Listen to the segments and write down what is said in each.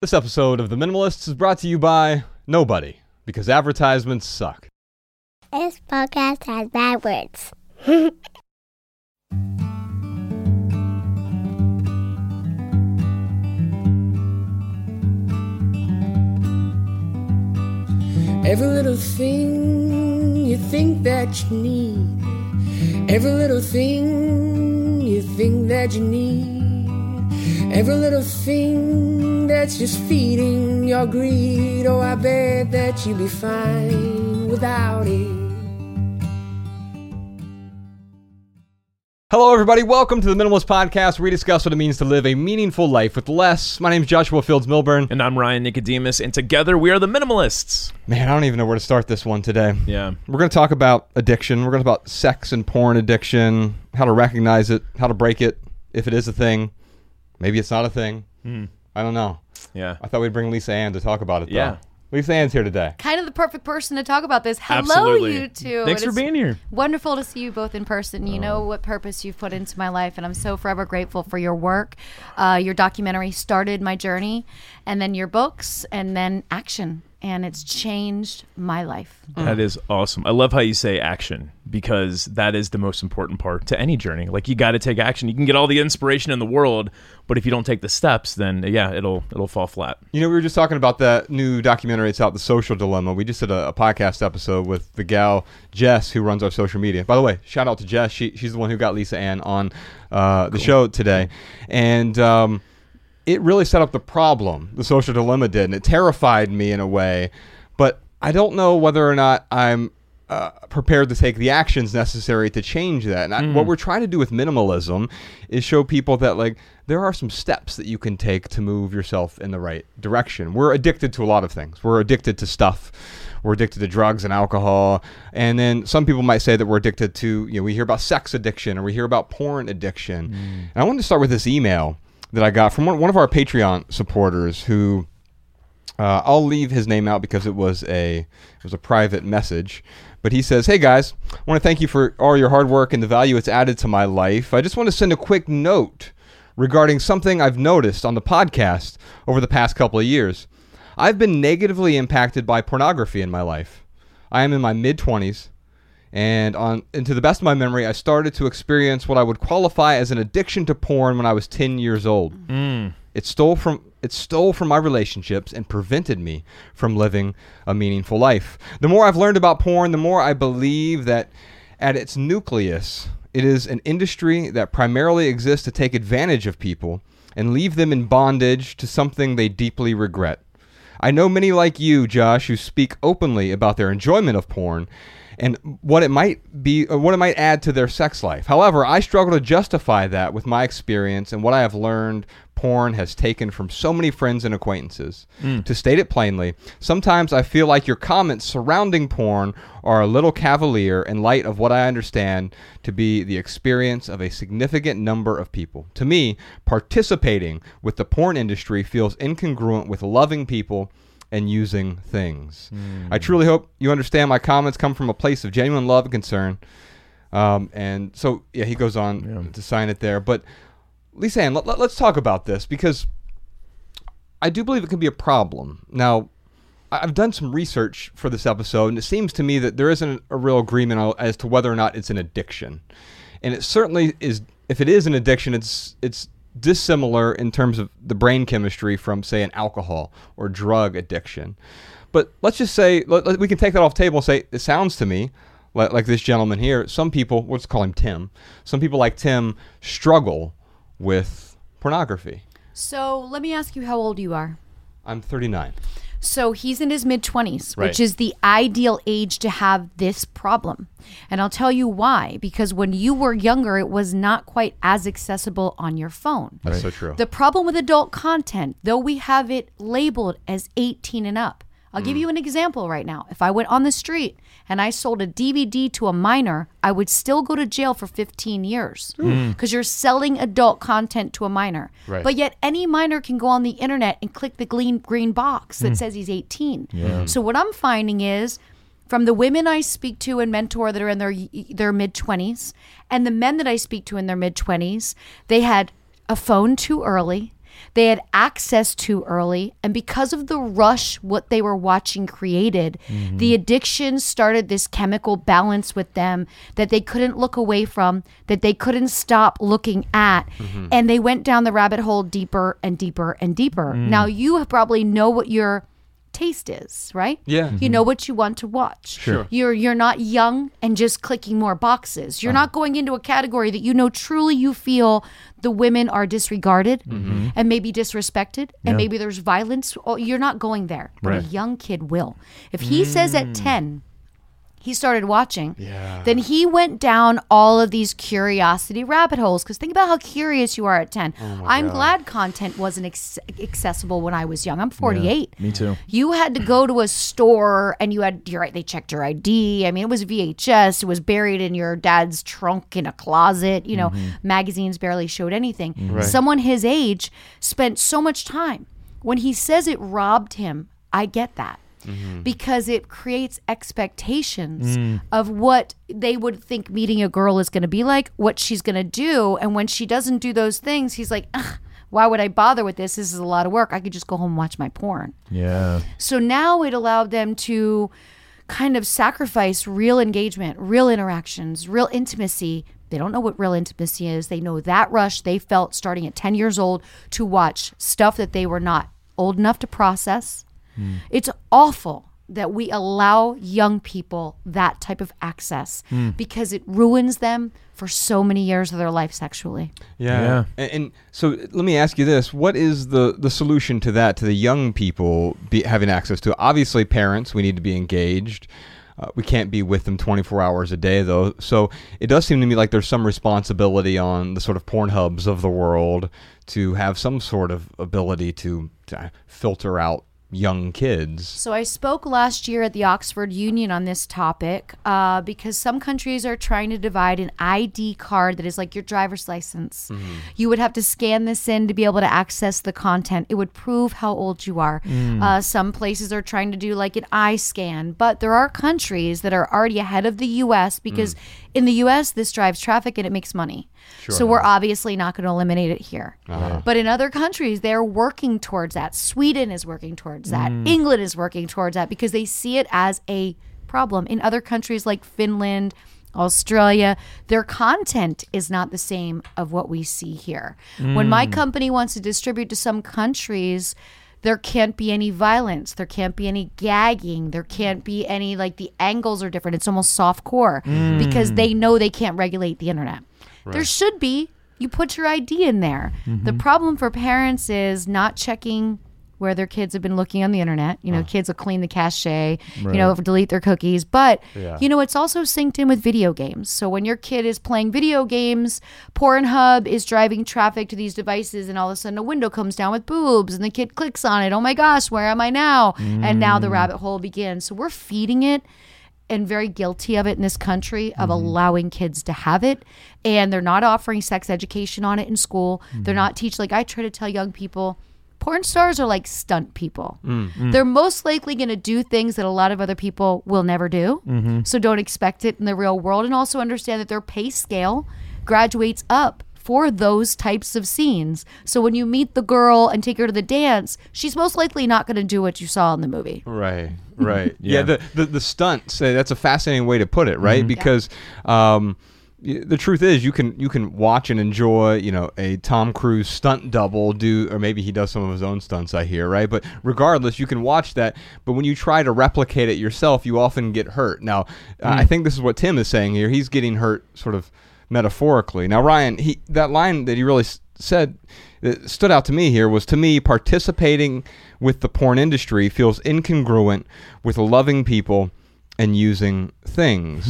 This episode of The Minimalists is brought to you by nobody, because advertisements suck. This podcast has bad words. Every little thing you think that you need. Every little thing you think that you need. Every little thing that's just feeding your greed. Oh, I bet that you'd be fine without it. Hello, everybody. Welcome to the Minimalist Podcast, where we discuss what it means to live a meaningful life with less. My name is Joshua Fields Millburn. And I'm Ryan Nicodemus, and together we are the Minimalists. Man, I don't even know where to start this one today. Yeah. We're going to talk about addiction. We're going to talk about sex and porn addiction, how to recognize it, how to break it, if it is a thing. Maybe it's not a thing. I don't know. Yeah. I thought we'd bring Lisa Ann to talk about it, though. Yeah. Lisa Ann's here today. kind of the perfect person to talk about this. Hello, Absolutely. you two. Thanks It for being here. Wonderful to see you both in person. You Oh. know what purpose you've put into my life, and I'm so forever grateful for your work. Uh, your documentary started my journey, and then your books, and then action, and it's changed my life. That is awesome. I love how you say action because that is the most important part to any journey. Like you got to take action. You can get all the inspiration in the world, but if you don't take the steps, then yeah, it'll it'll fall flat. You know, we were just talking about that new documentary. It's out, The Social Dilemma. We just did a, a podcast episode with the gal Jess, who runs our social media. By the way, shout out to Jess. She, she's the one who got Lisa Ann on uh, the show today, and um, it really set up the problem. The Social Dilemma did, and it terrified me in a way. But I don't know whether or not I'm uh, prepared to take the actions necessary to change that. And I, what we're trying to do with minimalism is show people that like there are some steps that you can take to move yourself in the right direction. We're addicted to a lot of things. We're addicted to stuff. We're addicted to drugs and alcohol. And then some people might say that we're addicted to, you know, we hear about sex addiction or we hear about porn addiction. And I wanted to start with this email that I got from one, one of our Patreon supporters who uh, I'll leave his name out because it was a it was a private message. But he says, "Hey guys, I want to thank you for all your hard work and the value it's added to my life. I just want to send a quick note regarding something I've noticed on the podcast over the past couple of years. I've been negatively impacted by pornography in my life. I am in my mid 20s and on and to the best of my memory, I started to experience what I would qualify as an addiction to porn when I was 10 years old. Mm. Mm. It stole from it stole from my relationships and prevented me from living a meaningful life. The more I've learned about porn, the more I believe that at its nucleus, it is an industry that primarily exists to take advantage of people and leave them in bondage to something they deeply regret. I know many like you, Josh, who speak openly about their enjoyment of porn and what it might be or what it might add to their sex life. However, I struggle to justify that with my experience and what I have learned porn has taken from so many friends and acquaintances. Mm. To state it plainly, sometimes I feel like your comments surrounding porn are a little cavalier in light of what I understand to be the experience of a significant number of people. To me, participating with the porn industry feels incongruent with loving people and using things. I truly hope you understand my comments come from a place of genuine love and concern. Um, and so, yeah, he goes on to sign it there. But Lisa Ann, let, let, us talk about this because I do believe it can be a problem. Now, I've done some research for this episode, and it seems to me that there isn't a real agreement as to whether or not it's an addiction. And it certainly is. If it is an addiction, it's it's dissimilar in terms of the brain chemistry from, say, an alcohol or drug addiction. But let's just say let, let- we can take that off the table and say it sounds to me like, like this gentleman here. Some people, let's call him Tim. Some people like Tim struggle with pornography. So let me ask you how old you are. I'm 39. So he's in his mid 20s, Right. which is the ideal age to have this problem. And I'll tell you why. Because when you were younger, it was not quite as accessible on your phone. That's so true. The problem with adult content, though we have it labeled as 18 and up, I'll give mm. you an example right now. If I went on the street and I sold a DVD to a minor, I would still go to jail for 15 years mm. mm. because you're selling adult content to a minor. Right. But yet, any minor can go on the internet and click the green, green box that says he's 18. So, what I'm finding is from the women I speak to and mentor that are in their their mid 20s and the men that I speak to in their mid 20s, they had a phone too early. They had access to early. And because of the rush, what they were watching created, mm-hmm. the addiction started this chemical balance with them that they couldn't look away from, that they couldn't stop looking at. Mm-hmm. And they went down the rabbit hole deeper and deeper and deeper. Mm. Now, you probably know what your taste is, right? Yeah. You mm-hmm. know what you want to watch. Sure. You're you're not young and just clicking more boxes. You're uh-huh. not going into a category that you know truly you feel the women are disregarded mm-hmm. and maybe disrespected and maybe there's violence. Oh, You're not going there. But a young kid will. If he says at mm. 10 he started watching, then he went down all of these curiosity rabbit holes. Because think about how curious you are at 10. I'm glad content wasn't ex- accessible when I was young. I'm 48. Me too. You had to go to a store and you had you're right, they checked your ID. I mean, it was VHS, it was buried in your dad's trunk in a closet, you know, mm-hmm. magazines barely showed anything. Mm-hmm. Someone his age spent so much time. When he says it robbed him, I get that. Mm-hmm. Because it creates expectations mm. of what they would think meeting a girl is going to be like, what she's going to do. And when she doesn't do those things, he's like, Ugh, why would I bother with this? This is a lot of work. I could just go home and watch my porn. Yeah. So now it allowed them to kind of sacrifice real engagement, real interactions, real intimacy. They don't know what real intimacy is. They know that rush they felt starting at 10 years old to watch stuff that they were not old enough to process. It's awful that we allow young people that type of access because it ruins them for so many years of their life sexually. Yeah. Yeah. And, and so let me ask you this: What is the the solution to that? To the young people be, having access to? it? Obviously, parents. We need to be engaged. Uh, we can't be with them 24 hours a day, though. So it does seem to me like there's some responsibility on the sort of porn hubs of the world to have some sort of ability to, to filter out young kids. So I spoke last year at the Oxford Union on this topic uh, because some countries are trying to divide an ID card that is like your driver's license. You would have to scan this in to be able to access the content. It would prove how old you are. Uh, some places are trying to do like an eye scan, but there are countries that are already ahead of the U.S. because in the U.S. this drives traffic and it makes money. So we're obviously not going to eliminate it here. Uh-huh. But in other countries, they're working towards that. Sweden is working towards that. Mm. England is working towards that because they see it as a problem. In other countries like Finland, Australia, their content is not the same of what we see here. When my mm. company wants to distribute to some countries, there can't be any violence. There can't be any gagging. There can't be any like the angles are different. It's almost soft core mm. because they know they can't regulate the internet. There should be. You put your ID in there. The mm-hmm. problem for parents is not checking where their kids have been looking on the internet. You know, ah. kids will clean the cache, you know, delete their cookies. But, you know, it's also synced in with video games. So when your kid is playing video games, Pornhub is driving traffic to these devices, and all of a sudden a window comes down with boobs, and the kid clicks on it. Oh my gosh, where am I now? And now the mm. rabbit hole begins. So we're feeding it and very guilty of it in this country of mm-hmm. allowing kids to have it. And they're not offering sex education on it in school. They're mm. not teach like i try to tell young people porn stars are like stunt people. Mm, mm. They're most likely going to do things that a lot of other people will never do. Mm-hmm. So don't expect it in the real world. And also understand that their pay scale graduates up for those types of scenes so when you meet the girl and take her to the dance she's most likely not going to do what you saw in the movie Right, right. yeah. Yeah. the, the the stunt. Say that's a fascinating way to put it, right? Because um, the truth is, you can you can watch and enjoy, you know, a Tom Cruise stunt double do, or maybe he does some of his own stunts. I hear, right? But regardless, you can watch that. But when you try to replicate it yourself, you often get hurt. Now, uh, I think this is what Tim is saying here. He's getting hurt, sort of metaphorically. Now, Ryan, he that line that he really s- said that stood out to me here was to me participating with the porn industry feels incongruent with loving people and using things.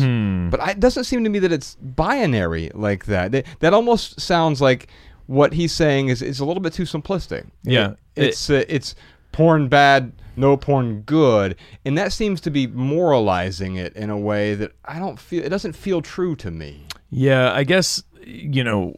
But I, it doesn't seem to me that it's binary like that. That, that almost sounds like what he's saying is, is a little bit too simplistic. Yeah. It- it's uh, it's porn bad, no porn good, and that seems to be moralizing it in a way that I don't feel. It doesn't feel true to me. Yeah, I guess you know,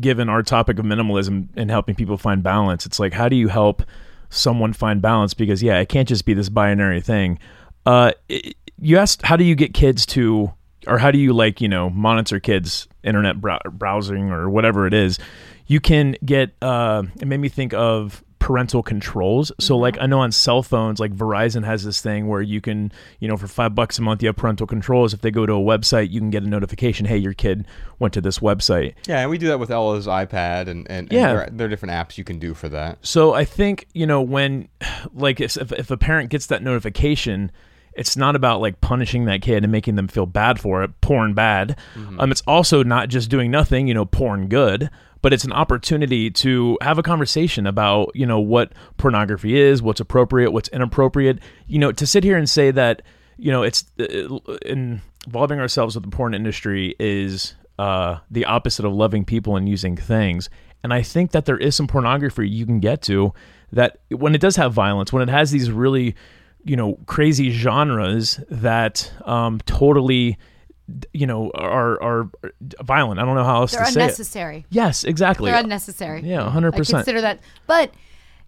given our topic of minimalism and helping people find balance, it's like how do you help someone find balance? Because yeah, it can't just be this binary thing. Uh, i you asked how do you get kids to, or how do you like you know monitor kids internet brow- browsing or whatever it is. you can get. Uh, it made me think of parental controls. So like I know on cell phones, like Verizon has this thing where you can, you know, for five bucks a month, you have parental controls. If they go to a website, you can get a notification. Hey, your kid went to this website. Yeah, and we do that with Ella's iPad, and, and, and Yeah. there, are, there are different apps you can do for that. So I think you know when, like, if if a parent gets that notification, it's not about like punishing that kid and making them feel bad for it, porn bad. Um, it's also not just doing nothing, you know, porn good, but it's an opportunity to have a conversation about you know what pornography is, what's appropriate, what's inappropriate. You know, to sit here and say that you know it's uh, involving ourselves with the porn industry is uh, the opposite of loving people and using things. And I think that there is some pornography you can get to that when it does have violence, when it has these really, you know, crazy genres that um, totally, you know, are are violent. I don't know how else They're to say it. unnecessary. Yes, exactly. They're unnecessary. Yeah, hundred percent. consider that, but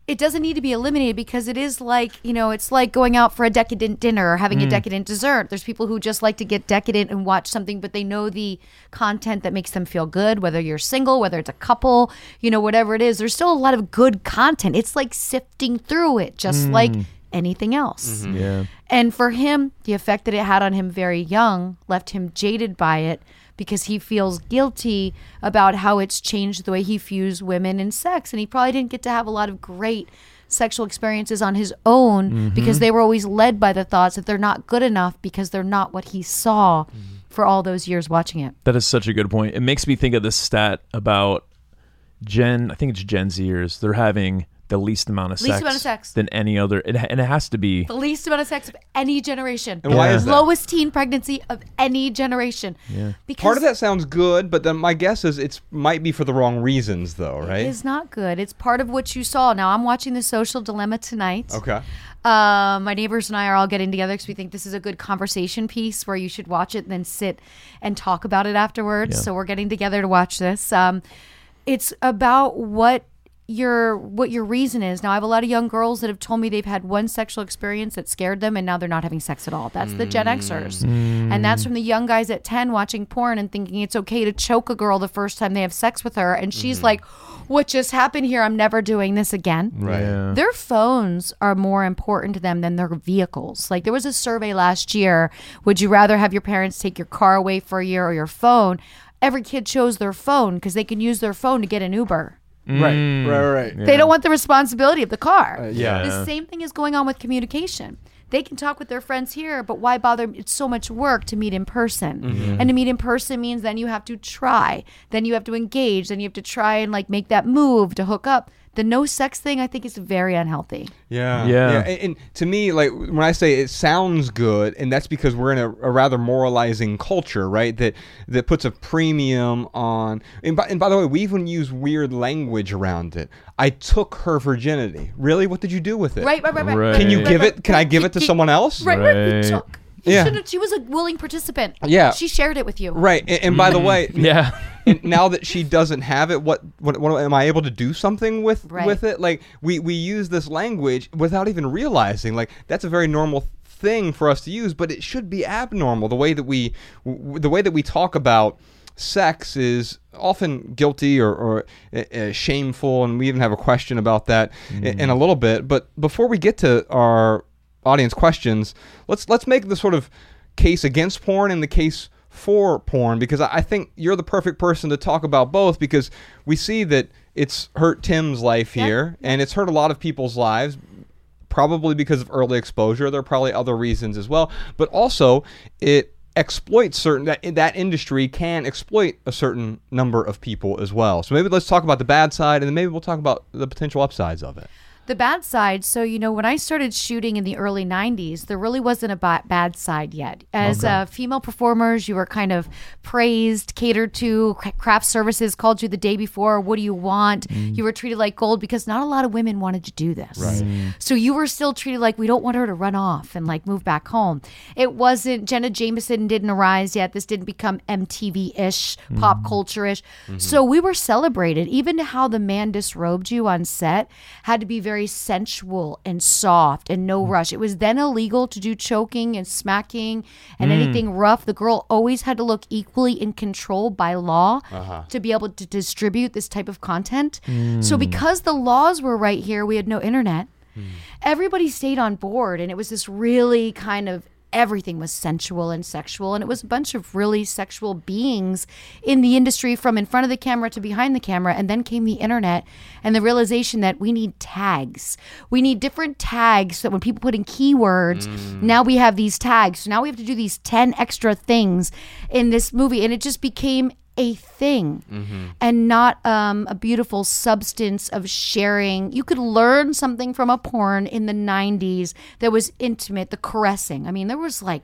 it doesn't need to be eliminated because it is like you know, it's like going out for a decadent dinner or having Mm. a decadent dessert. There's people who just like to get decadent and watch something, but they know the content that makes them feel good. Whether you're single, whether it's a couple, you know, whatever it is, there's still a lot of good content. It's like sifting through it, just like anything else. Mm-hmm. Yeah. And for him, the effect that it had on him very young left him jaded by it because he feels guilty about how it's changed the way he views women and sex. And he probably didn't get to have a lot of great sexual experiences on his own mm-hmm. because they were always led by the thoughts that they're not good enough because they're not what he saw mm-hmm. for all those years watching it. That is such a good point. It makes me think of this stat about Gen. I think it's Gen Zers. They're having the least amount of Least sex amount of sex. than any other, it, and it has to be. The least amount of sex of any generation. And why Yeah. is that? Lowest teen pregnancy of any generation. Yeah. Because Part of that sounds good, but then my guess is it's might be for the wrong reasons, though, right? It is not good. It's part of what you saw. Now I'm watching the social dilemma tonight. Okay. Um, my neighbors and I are all getting together because we think this is a good conversation piece where you should watch it and then sit and talk about it afterwards. Yeah. So we're getting together to watch this. Um, it's about what your what your reason is. Now I have a lot of young girls that have told me they've had one sexual experience that scared them and now they're not having sex at all. That's the Gen mm. Xers. And that's from the young guys at 10 watching porn and thinking it's okay to choke a girl the first time they have sex with her and she's mm-hmm. like what just happened here? I'm never doing this again. Right. Yeah. Their phones are more important to them than their vehicles. Like there was a survey last year. Would you rather have your parents take your car away for a year or your phone? Every kid chose their phone because they can use their phone to get an Uber. Mm. Right. Right. Right. They don't want the responsibility of the car. Uh, yeah. The same thing is going on with communication. They can talk with their friends here, but why bother? It's so much work to meet in person. Mm-hmm. And to meet in person means then you have to try, then you have to engage, then you have to try and like make that move to hook up. The no sex thing, I think, is very unhealthy. Yeah. Yeah. And, and to me, like when I say it sounds good, and that's because we're in a, a rather moralizing culture, right? That that puts a premium on. And by, and by the way, we even use weird language around it. I took her virginity. Really? What did you do with it? Right, right, right, right. Right. Can you Right, give it? Can I give it to right. someone else? Right, right. Right. You Yeah. should've- She was a willing participant. Yeah. She shared it with you. Right. And, and by the way, Yeah. and now that she doesn't have it, what, what, what am I able to do something with Right. with it? Like we we use this language without even realizing. Like that's a very normal thing for us to use, but it should be abnormal. The way that we w- the way that we talk about sex is often guilty or, or uh, uh, shameful, and we even have a question about that i- in, a little bit. But before we get to our audience questions, let's let's make the sort of case against porn and the case for porn because I think you're the perfect person to talk about both because we see that it's hurt Tim's life here and it's hurt a lot of people's lives probably because of early exposure. There are probably other reasons as well but also it exploits certain that that industry can exploit a certain number of people as well. So maybe let's talk about the bad side and then maybe we'll talk about the potential upsides of it The bad side. So you know, when I started shooting in the early '90s, there really wasn't a ba- bad side yet. As uh, female performers, you were kind of praised, catered to. Craft services called you the day before. What do you want? Mm. You were treated like gold because not a lot of women wanted to do this. Right. Mm. So you were still treated like we don't want her to run off and like move back home. It wasn't. Jenna Jameson didn't arise yet. This didn't become MTV-ish, mm-hmm. pop culture-ish. Mm-hmm. So we were celebrated. Even how the man disrobed you on set had to be very very sensual and soft and no mm. rush. It was then illegal to do choking and smacking and mm. anything rough. The girl always had to look equally in control by law uh-huh. to be able to distribute this type of content. So mm. because the laws were right here, we had no internet. Everybody stayed on board and it was this really kind of everything was sensual and sexual and it was a bunch of really sexual beings in the industry from in front of the camera to behind the camera and then came the internet and the realization that we need tags. We need different tags so when people put in keywords mm. now we have these tags. So now we have to do these 10 extra things in this movie and it just became a thing mm-hmm. and not um, a beautiful substance of sharing. You could learn something from a porn in the 90s that was intimate, the caressing. I mean, there was like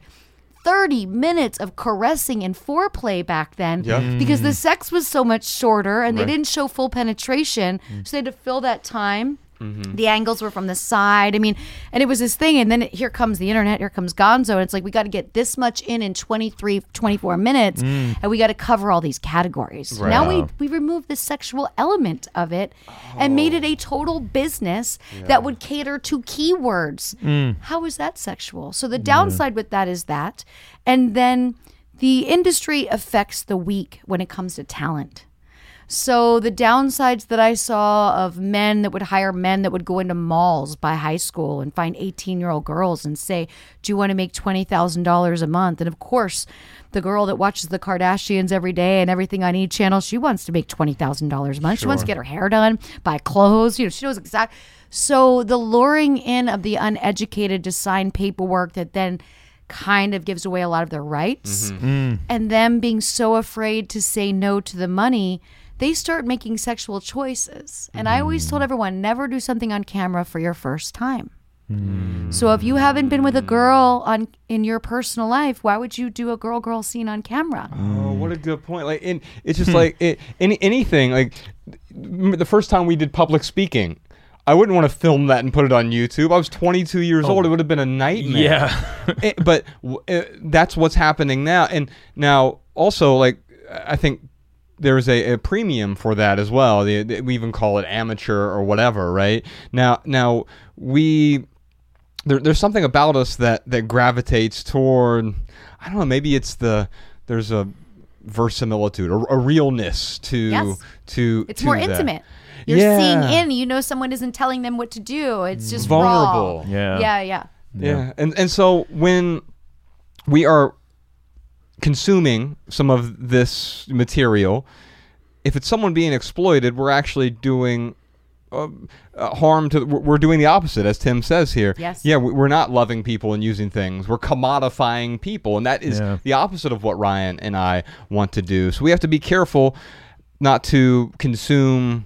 30 minutes of caressing and foreplay back then Yeah. because the mm. sex was so much shorter and Right. they didn't show full penetration. Mm. So they had to fill that time. Mm-hmm. The angles were from the side. I mean, and it was this thing. And then it, here comes the internet. Here comes Gonzo. And it's like, we got to get this much in in 23, 24 minutes. Mm. And we got to cover all these categories. So Now we, we removed the sexual element of it and made it a oh. total business that would cater to keywords. Mm. How is that sexual? So the downside with that is that. And then the industry affects the weak when it comes to talent. So the downsides that I saw of men that would hire men that would go into malls by high school and find 18 year old girls and say, "Do you want to make twenty thousand dollars a month?" And of course, the girl that watches the Kardashians every day and everything on E channel, she wants to make twenty thousand dollars a month. She wants to get her hair done, buy clothes. You know, she knows exactly. So the luring in of the uneducated to sign paperwork that then kind of gives away a lot of their rights mm-hmm. mm. and them being so afraid to say no to the money they start making sexual choices and i always told mm. everyone never do something on camera for your first time mm. so if you haven't been with a girl on in your personal life why would you do a girl girl scene on camera Oh, what a good point! Like, in, it's just hmm. like it, any anything. Like the first time we did public speaking, I wouldn't want to film that and put it on YouTube. I was 22 years old; it oh. would have been a nightmare. Yeah. It- eh, but w- uh, that's what's happening now. And now, also, like I think there's a, a premium for that as well. The, the- we even call it amateur or whatever, right? Now, now we there, there's something about us that that gravitates toward I don't know maybe it's the there's a verisimilitude or a realness to Yes. to it's to more that. intimate you're Yeah. seeing in you know someone isn't telling them what to do it's just Vulnerable. raw. Yeah. yeah yeah yeah. and and so when we are consuming some of this material if it's someone being exploited we're actually doing uh, uh, harm to we're we're doing the opposite as tim says here Yes. yeah we- we're not loving people and using things we're commodifying people and that is Yeah. the opposite of what ryan and i want to do so we have to be careful not to consume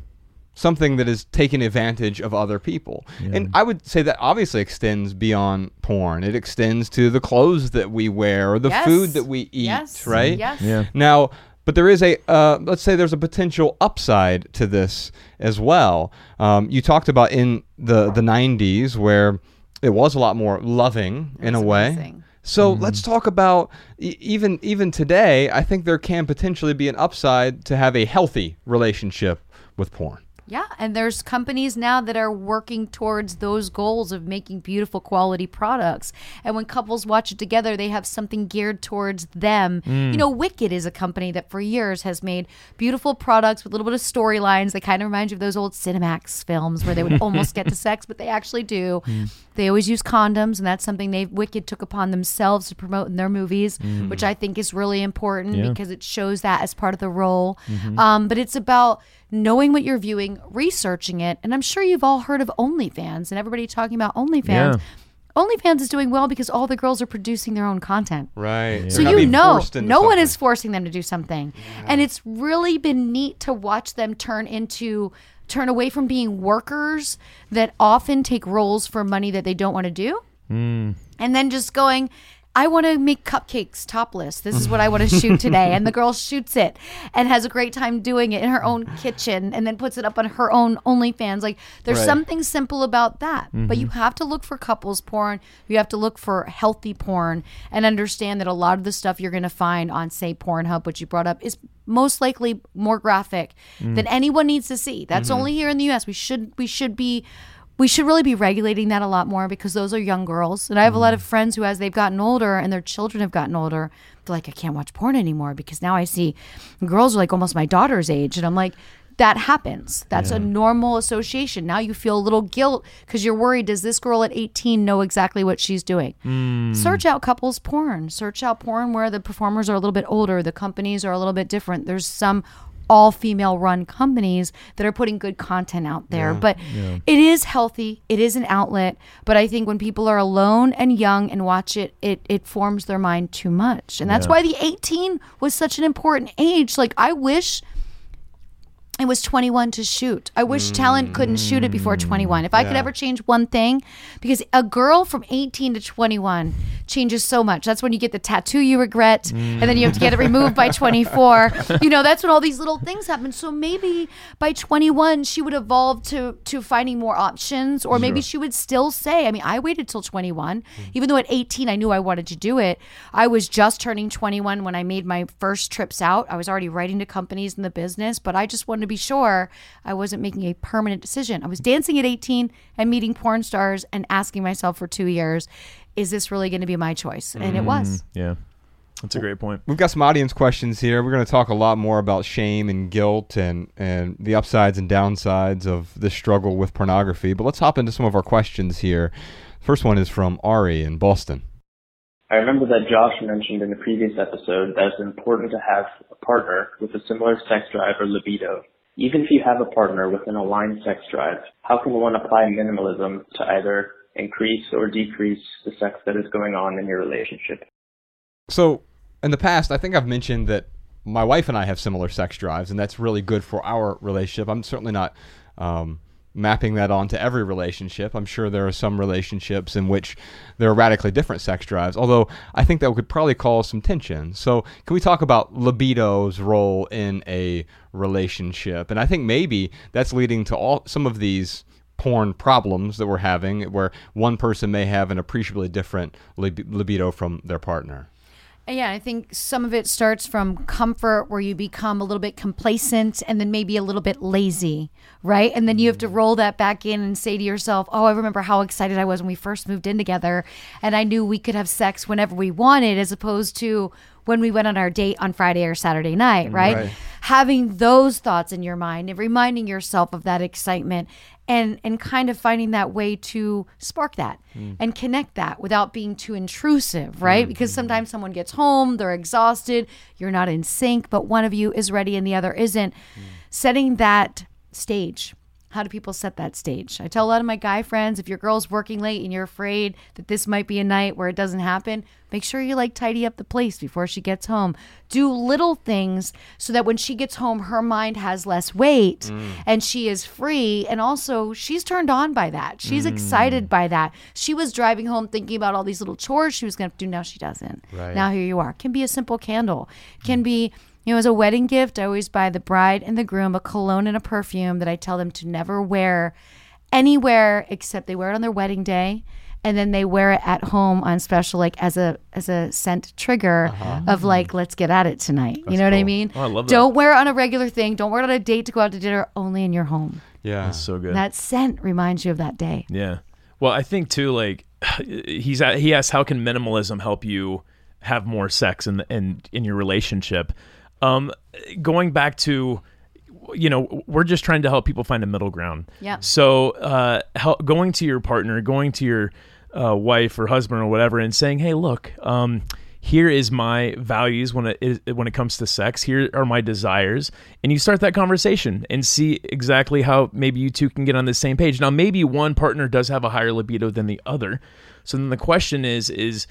something that is taking advantage of other people. And I would say that obviously extends beyond porn. It extends to the clothes that we wear or the Yes. food that we eat, Yes. right? Yes. Yeah. Now, but there is a uh, let's say there's a potential upside to this as well. Um, you talked about in the the 90s where it was a lot more loving in a way. amazing. So let's talk about e- even even today. I think there can potentially be an upside to have a healthy relationship with porn. Yeah, and there's companies now that are working towards those goals of making beautiful quality products. And when couples watch it together, they have something geared towards them. Mm. You know, Wicked is a company that for years has made beautiful products with a little bit of storylines that kind of remind you of those old Cinemax films where they would almost get to sex, but they actually do. Mm. They always use condoms, and that's something they Wicked took upon themselves to promote in their movies, mm. which I think is really important Yeah. because it shows that as part of the role. Mm-hmm. Um, but it's about knowing what you're viewing, researching it, and I'm sure you've all heard of OnlyFans and everybody talking about OnlyFans. Yeah. OnlyFans is doing well because all the girls are producing their own content. Right. So you know, no one is forcing them to do something, and it's really been neat to watch them turn into turn away from being workers that often take roles for money that they don't want to do, hmm. and then just going. I want to make cupcakes topless. This is what I want to shoot today. And the girl shoots it and has a great time doing it in her own kitchen and then puts it up on her own OnlyFans. Like, there's Right. something simple about that. But you mm-hmm. have to look for couples porn. You have to look for healthy porn and understand that a lot of the stuff you're going to find on, say, Pornhub, which you brought up, is most likely more graphic than mm. anyone needs to see. That's mm-hmm. only here in the US. We should we should be we should really be regulating that a lot more because those are young girls. And I have a lot of mm. friends who, as they've gotten older and their children have gotten older, they're like, I can't watch porn anymore because now I see girls are like almost my daughter's age. And I'm like, that happens. That's a normal association. Now you feel a little guilt because you're worried. Does this girl at 18 know exactly what she's doing? Mm. Search out couples porn. Search out porn where the performers are a little bit older, the companies are a little bit different. There's some all female run companies that are putting good content out there. But it is healthy. It is an outlet. But I think when people are alone and young and watch it, it it forms their mind too much. And that's why the 18 was such an important age. Like I wish it was 21 to shoot. I wish talent couldn't shoot it before 21. If I could Yeah. ever change one thing, because a girl from 18 to 21 changes so much. That's when you get the tattoo you regret, and then you have to get it removed by 24. You know, that's when all these little things happen. So maybe by 21 she would evolve to to finding more options, or maybe she would still say. I mean, I waited till 21, even though at 18 I knew I wanted to do it. I was just turning 21 when I made my first trips out. I was already writing to companies in the business, but I just wanted to be sure I wasn't making a permanent decision. I was dancing at 18 and meeting porn stars and asking myself for two years, is this really going to be my choice? And it was. Mm-hmm. Yeah, that's a great point. We've got some audience questions here. We're going to talk a lot more about shame and guilt and, and the upsides and downsides of this struggle with pornography. But let's hop into some of our questions here. First one is from Ari in Boston. I remember that Josh mentioned in the previous episode that it's important to have a partner with a similar sex drive or libido. Even if you have a partner with an aligned sex drive, how can one apply minimalism to either increase or decrease the sex that is going on in your relationship? So, in the past, I think I've mentioned that my wife and I have similar sex drives, and that's really good for our relationship. I'm certainly not um, mapping that onto every relationship. I'm sure there are some relationships in which there are radically different sex drives, although I think that could probably cause some tension. So, can we talk about libido's role in a relationship? And I think maybe that's leading to all some of these porn problems that we're having where one person may have an appreciably different lib- libido from their partner. Yeah, I think some of it starts from comfort where you become a little bit complacent and then maybe a little bit lazy, right? And then you have to mm. roll that back in and say to yourself, Oh, I remember how excited I was when we first moved in together and I knew we could have sex whenever we wanted as opposed to when we went on our date on Friday or Saturday night, mm, right? Right. Having those thoughts in your mind and reminding yourself of that excitement and and kind of finding that way to spark that hmm. and connect that without being too intrusive, right? Hmm, because hmm. sometimes someone gets home, they're exhausted, you're not in sync, but one of you is ready and the other isn't. Setting that stage. How do people set that stage? I tell a lot of my guy friends if your girl's working late and you're afraid that this might be a night where it doesn't happen, make sure you like tidy up the place before she gets home. Do little things so that when she gets home, her mind has less weight mm. and she is free. And also, she's turned on by that. She's mm. excited by that. She was driving home thinking about all these little chores she was going to do. Now she doesn't. Right. Now here you are. Can be a simple candle. Can mm. be you know, as a wedding gift, I always buy the bride and the groom a cologne and a perfume that I tell them to never wear anywhere except they wear it on their wedding day and then they wear it at home on special like as a as a scent trigger uh-huh. of like let's get at it tonight. you know what I mean? Oh, I love that. Don't wear it on a regular thing. Don't wear it on a date to go out to dinner only in your home. Yeah. That's So good. That scent reminds you of that day. Yeah. Well, I think too, like he's at, he asked, how can minimalism help you have more sex in the, in in your relationship? Um, going back to, you know, we're just trying to help people find a middle ground. Yeah. So, uh, help, going to your partner, going to your uh, wife or husband or whatever, and saying, "Hey, look, um, here is my values when it is, when it comes to sex. Here are my desires," and you start that conversation and see exactly how maybe you two can get on the same page. Now, maybe one partner does have a higher libido than the other, so then the question is is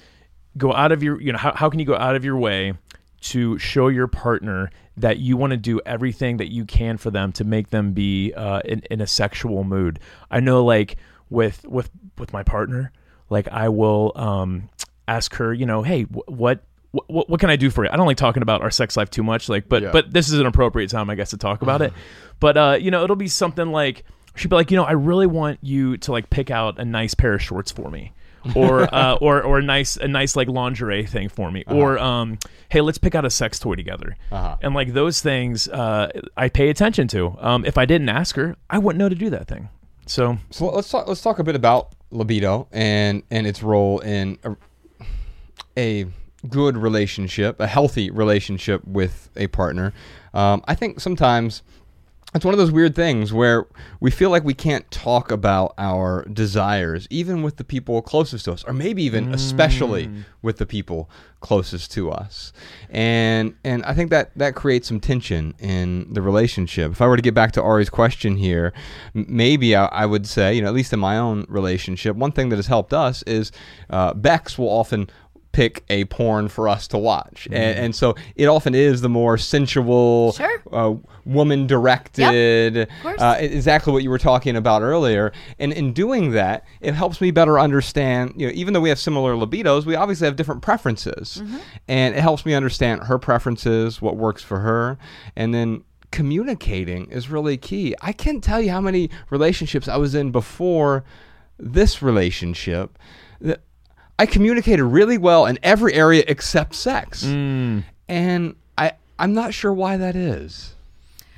go out of your you know how, how can you go out of your way to show your partner that you want to do everything that you can for them to make them be uh, in, in a sexual mood i know like with with with my partner like i will um ask her you know hey wh- what what, what can I do for you? I don't like talking about our sex life too much, like, but Yeah. but this is an appropriate time, I guess, to talk about it. But uh, you know, it'll be something like she'd be like, you know, I really want you to like pick out a nice pair of shorts for me, or uh, or or a nice a nice like lingerie thing for me, or um, hey, let's pick out a sex toy together, Uh-huh. and like those things, uh, I pay attention to. Um, if I didn't ask her, I wouldn't know to do that thing. So So let's talk. Let's talk a bit about libido and and its role in a, a good relationship, a healthy relationship with a partner. Um, I think sometimes it's one of those weird things where we feel like we can't talk about our desires, even with the people closest to us, or maybe even especially with the people closest to us. And and I think that that creates some tension in the relationship. If I were to get back to Ari's question here, m- maybe I, I would say, you know, at least in my own relationship, one thing that has helped us is uh, Bex will often pick a porn for us to watch, and, and so it often is the more sensual, Sure. uh, woman directed, course. uh, exactly what you were talking about earlier. And in doing that, it helps me better understand. You know, even though we have similar libidos, we obviously have different preferences, and it helps me understand her preferences, what works for her, and then. Communicating is really key. I can't tell you how many relationships I was in before this relationship that I communicated really well in every area except sex. Mm. And I I'm not sure why that is.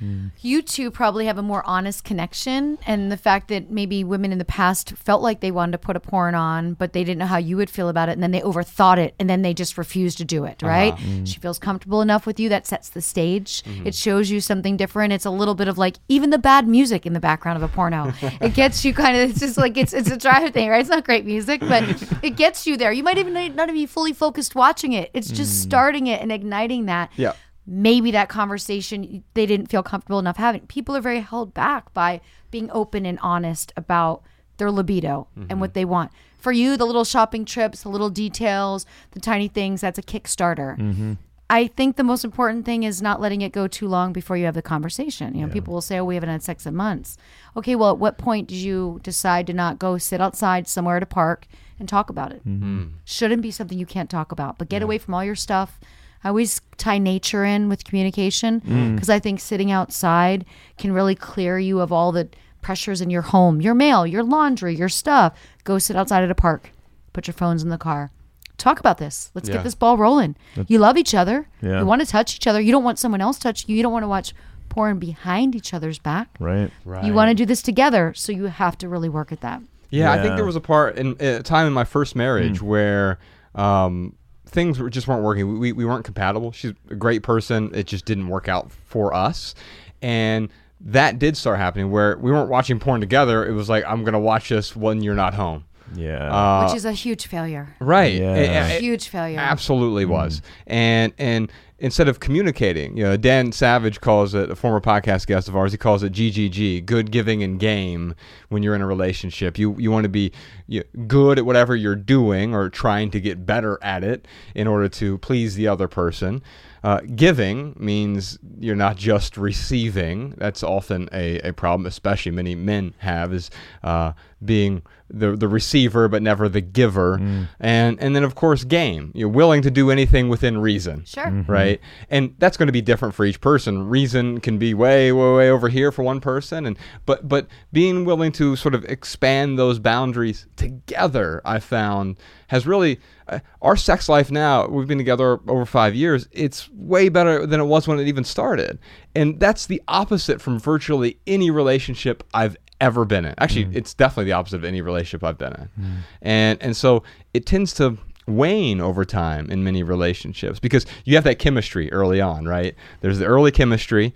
Mm. You two probably have a more honest connection, and the fact that maybe women in the past felt like they wanted to put a porn on, but they didn't know how you would feel about it, and then they overthought it, and then they just refused to do it. Uh-huh. Right? Mm. She feels comfortable enough with you that sets the stage. Mm-hmm. It shows you something different. It's a little bit of like even the bad music in the background of a porno. it gets you kind of. It's just like it's it's a drive thing, right? It's not great music, but it gets you there. You might even not even be fully focused watching it. It's just mm. starting it and igniting that Yeah. Maybe that conversation they didn't feel comfortable enough having. People are very held back by being open and honest about their libido and what mm-hmm. they want. For you, the little shopping trips, the little details, the tiny things, that's a Kickstarter. Mm-hmm. I think the most important thing is not letting it go too long before you have the conversation. You know, people will say, "Oh, we haven't had sex in months." Okay, well, at what point did you decide to not go sit outside somewhere at a park and talk about it? Mm-hmm. Shouldn't be something you can't talk about, but get away from all your stuff. I always tie nature in with communication because I think sitting outside can really clear you of all the pressures in your home, your mail, your laundry, your stuff. Go sit outside at a park. Put your phones in the car. Talk about this. Let's Yeah. get this ball rolling. You love each other. Yeah. You want to touch each other. You don't want someone else touching you. You don't want to watch porn behind each other's back. right. Right. You want to do this together, so you have to really work at that. Yeah, I think there was a part in a time in my first marriage where um, things were, just weren't working. We, we weren't compatible. She's a great person. It just didn't work out for us, and that did start happening where we weren't watching porn together. It was like I'm gonna watch this when you're not home. Yeah. Uh, which is a huge failure. right. Yeah. It- it- huge failure. Absolutely was. And and instead of communicating, you know, Dan Savage calls it a former podcast guest of ours. He calls it GGG, good giving and game. When you're in a relationship, you you want to be you good at whatever you're doing or trying to get better at it in order to please the other person. Uh, giving means you're not just receiving. That's often a, a problem, especially many men have, is uh, being the the receiver but never the giver. And and then of course game. You're willing to do anything within reason. Sure. Mm-hmm. Right? And that's going to be different for each person. Reason can be way way way over here for one person and but but being willing to sort of expand those boundaries together I found has really uh, our sex life now we've been together over 5 years it's way better than it was when it even started and that's the opposite from virtually any relationship I've ever been in. Actually mm. it's definitely the opposite of any relationship I've been in. Mm. And and so it tends to wane over time in many relationships because you have that chemistry early on right? There's the early chemistry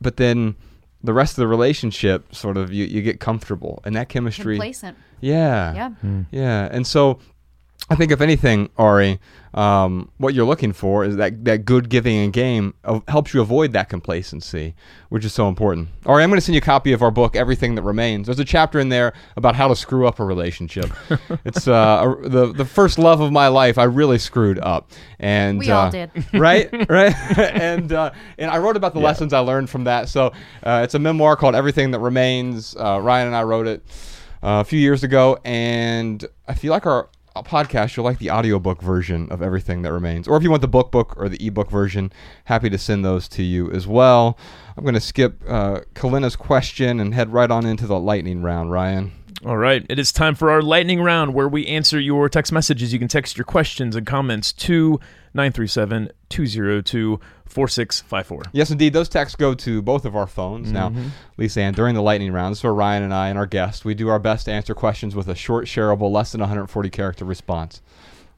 but then the rest of the relationship sort of you, you get comfortable and that chemistry Complacent. yeah. Yeah. Mm. yeah. And so I think if anything, Ari, um, what you're looking for is that that good giving and game uh, helps you avoid that complacency, which is so important. Ari, I'm going to send you a copy of our book, Everything That Remains. There's a chapter in there about how to screw up a relationship. it's uh, a, the the first love of my life. I really screwed up, and We all uh, did. right, right, and uh, and I wrote about the lessons I learned from that. So uh, it's a memoir called Everything That Remains. Uh, Ryan and I wrote it uh, a few years ago, and I feel like our podcast you'll like the audiobook version of Everything That Remains, or if you want the book book or the ebook version, happy to send those to you as well. I'm going to skip uh, Kalina's question and head right on into the lightning round, Ryan. All right, it is time for our lightning round where we answer your text messages. You can text your questions and comments to 937 202 4654. Yes, indeed. Those texts go to both of our phones. Now, Lisa Ann, during the lightning round, this is where Ryan and I and our guests, we do our best to answer questions with a short, shareable, less than 140 character response.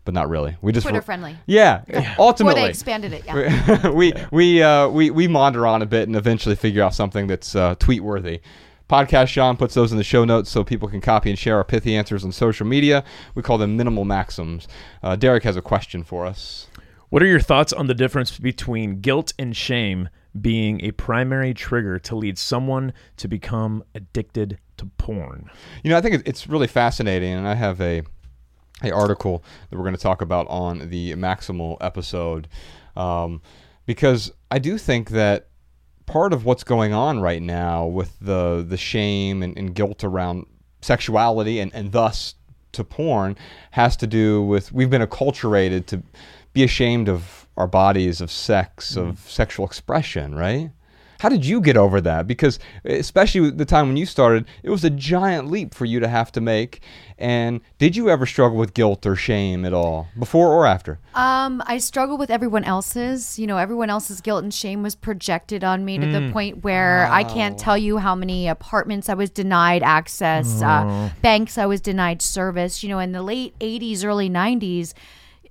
But not really. We just Twitter friendly. Yeah, Before ultimately. they expanded it, yeah. we we uh, we we maunder on a bit and eventually figure out something that's uh, tweet worthy. Podcast Sean puts those in the show notes so people can copy and share our pithy answers on social media. We call them minimal maxims. Uh, Derek has a question for us. What are your thoughts on the difference between guilt and shame being a primary trigger to lead someone to become addicted to porn? You know, I think it's really fascinating, and I have a a article that we're going to talk about on the Maximal episode, um, because I do think that part of what's going on right now with the the shame and, and guilt around sexuality and, and thus to porn has to do with we've been acculturated to be ashamed of our bodies, of sex, of mm-hmm. sexual expression, right? How did you get over that? Because especially the time when you started, it was a giant leap for you to have to make. And did you ever struggle with guilt or shame at all, before or after? Um, I struggle with everyone else's. You know, everyone else's guilt and shame was projected on me to the point where I can't tell you how many apartments I was denied access, uh, banks I was denied service. You know, in the late '80s, early '90s,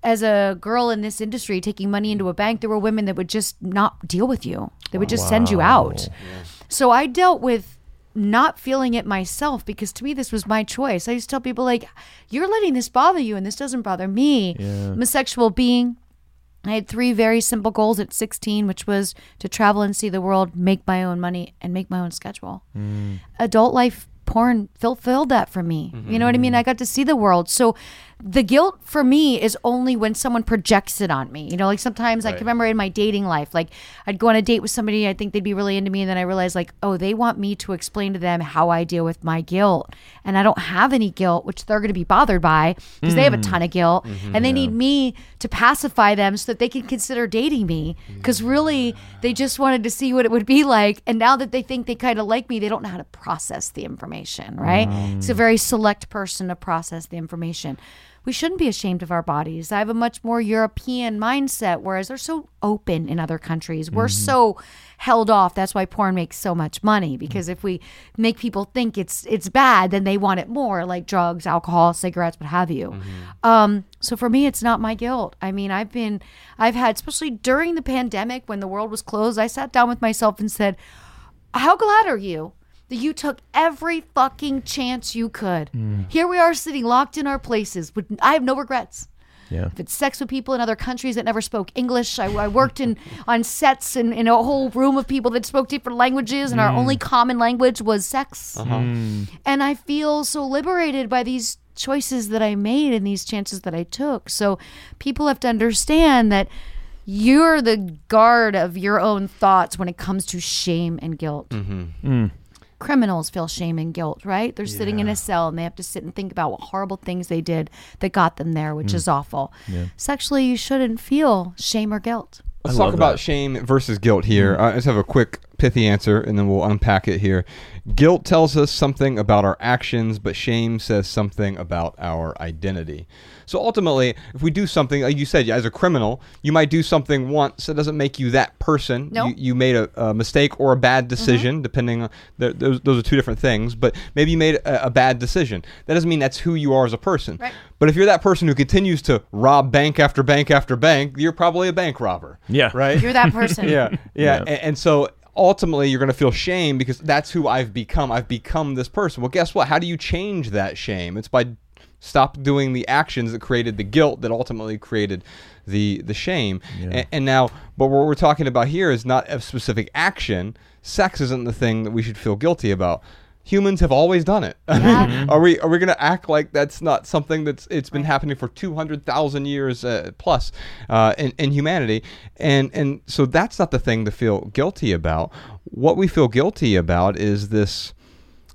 as a girl in this industry taking money into a bank, there were women that would just not deal with you. They would just send you out. So I dealt with not feeling it myself because to me this was my choice. I used to tell people like, "You're letting this bother you, and this doesn't bother me." I'm a sexual being. I had three very simple goals at 16, which was to travel and see the world, make my own money, and make my own schedule. Mm. Adult life porn fulfilled that for me. You know what I mean? Mm-hmm. I got to see the world. So the guilt for me is only when someone projects it on me. You know, like sometimes I can remember in my dating life, like I'd go on a date with somebody, I think they'd be really into me, and then I realized, like, oh, they want me to explain to them how I deal with my guilt. And I don't have any guilt, which they're going to be bothered by because they have a hmm. ton of guilt. Mm-hmm. and they need me to pacify them so that they can consider dating me. Because really, they just wanted to see what it would be like. And now that they think they kind of like me, they don't know how to process the information, right? It's a mm. very select person to process the information we shouldn't be ashamed of our bodies. I have a much more European mindset, whereas they're so open in other countries. We're so held off. That's why porn makes so much money because if we make people think it's it's bad, then they want it more, like drugs, alcohol, cigarettes, what have you. Um, so for me, it's not my guilt. I mean, I've been, I've had, especially during the pandemic when the world was closed, I sat down with myself and said, "How glad are you?" That you took every fucking chance you could. Mm. Here we are sitting locked in our places. With, I have no regrets. Yeah. If it's sex with people in other countries that never spoke English, I, I worked in on sets in, in a whole room of people that spoke different languages, and our mm. only common language was sex. Uh-huh. Mm. And I feel so liberated by these choices that I made and these chances that I took. So people have to understand that you're the guard of your own thoughts when it comes to shame and guilt. Mm-hmm. Criminals feel shame and guilt, right? They're sitting in a cell and they have to sit and think about what horrible things they did that got them there, which hmm. is awful. Sexually, you shouldn't feel shame or guilt. Let's talk love about shame versus guilt here. Hmm. I just have a quick pithy answer and then we'll unpack it here. Guilt tells us something about our actions, but shame says something about our identity. So ultimately, if we do something, like you said, as a criminal, you might do something once. It doesn't make you that person. No. You, you made a, a mistake or a bad mm-hmm. decision, depending on the, those, those are two different things. But maybe you made a, a bad decision. That doesn't mean that's who you are as a person. Right. But if you're that person who continues to rob bank after bank after bank, you're probably a bank robber. Yeah. Right? You're that person. yeah, yeah. Yeah. And, and so ultimately, you're going to feel shame because that's who I've become. I've become this person. Well, guess what? How do you change that shame? It's by stop doing the actions that created the guilt that ultimately created the the shame. And, and now, but what we're talking about here is not a specific action. Sex isn't the thing that we should feel guilty about. Humans have always done it. I mean, are we are we going to act like that's not something that's it's been happening for two hundred thousand years uh, plus uh, in, in humanity, and and so that's not the thing to feel guilty about. What we feel guilty about is this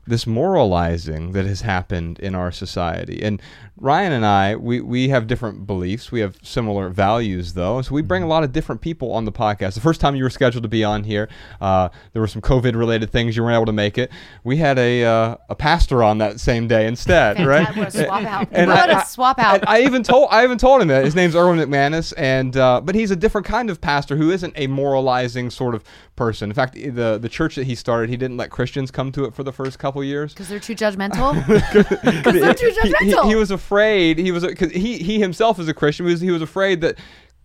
this moralizing that has happened in our society. And Ryan and I, we, we have different beliefs. We have similar values, though. So we bring a lot of different people on the podcast. The first time you were scheduled to be on here, uh, there were some COVID related things. You weren't able to make it. We had a, uh, a pastor on that same day instead, right? What a swap out. And what I- a swap out. and I even told I even told him that his name's Erwin McManus, and uh, but he's a different kind of pastor who isn't a moralizing sort of person. In fact, the the church that he started, he didn't let Christians come to it for the first couple years. Because they're too judgmental. Because they're too He, he, judgmental. he was afraid. He was because he he himself is a Christian. He was, he was afraid that.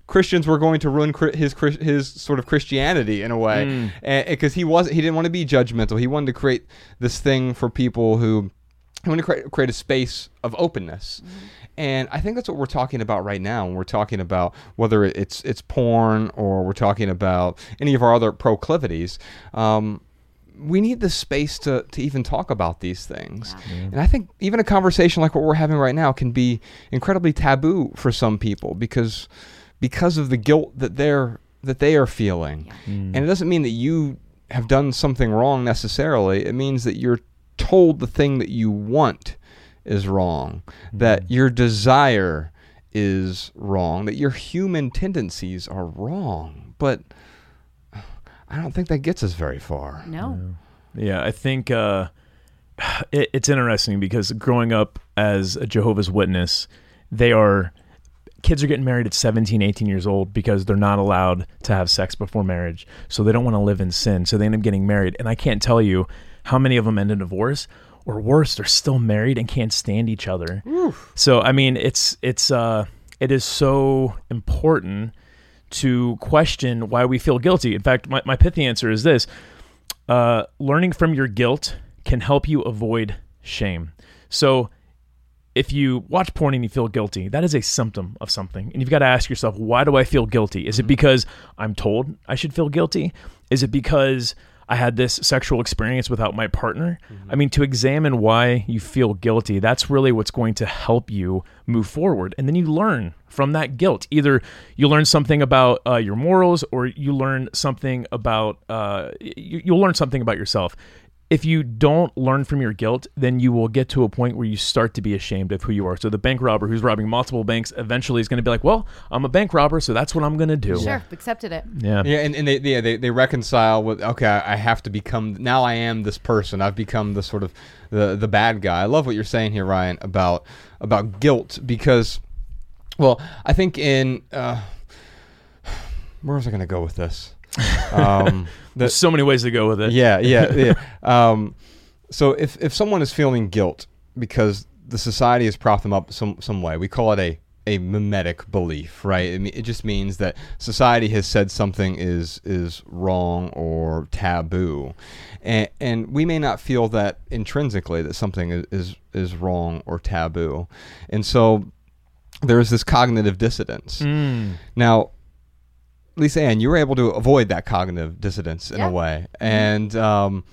Christians were going to ruin his his sort of Christianity in a way, mm. because he wasn't. he didn't want to be judgmental. He wanted to create this thing for people who he wanted to create, create a space of openness. Mm-hmm. And I think that's what we're talking about right now. When we're talking about whether it's it's porn or we're talking about any of our other proclivities. Um, we need the space to, to even talk about these things. And I think even a conversation like what we're having right now can be incredibly taboo for some people because because of the guilt that they're that they are feeling. And it doesn't mean that you have done something wrong necessarily. It means that you're told the thing that you want is wrong, that your desire is wrong, that your human tendencies are wrong. But I don't think that gets us very far. no. Yeah, I think uh, it, it's interesting because growing up as a Jehovah's Witness, they are kids are getting married at 17, 18 years old because they're not allowed to have sex before marriage. So they don't want to live in sin. So they end up getting married. And I can't tell you how many of them end in divorce or worse, they're still married and can't stand each other. So I mean, it's it's uh it is so important to question why we feel guilty. In fact, my, my pithy answer is this uh, learning from your guilt can help you avoid shame. So, if you watch porn and you feel guilty, that is a symptom of something. And you've got to ask yourself, why do I feel guilty? Is it because I'm told I should feel guilty? Is it because I had this sexual experience without my partner? I mean, to examine why you feel guilty, that's really what's going to help you move forward. And then you learn from that guilt. Either you learn something about uh, your morals or you learn something about, uh, you, you'll learn something about yourself if you don't learn from your guilt, then you will get to a point where you start to be ashamed of who you are. So the bank robber who's robbing multiple banks eventually is going to be like, "Well, I'm a bank robber, so that's what I'm going to do." Sure, accepted it. Yeah. Yeah, and, and they, yeah, they they reconcile with okay, I I have to become now. I am this person. I've become the sort of the the bad guy. I love what you're saying here, Ryan, about about guilt because, well, I think in uh, where was I going to go with this? Um, the, There's so many ways to go with it. yeah, yeah, yeah. Um, so if if someone is feeling guilt because the society has propped them up some some way, we call it a a mimetic belief, right? It, it just means that society has said something is is wrong or taboo, and and we may not feel that intrinsically that something is is, is wrong or taboo, and so there's this cognitive dissonance. Now, Lisa Ann, you were able to avoid that cognitive dissonance in Yeah. a way. And um,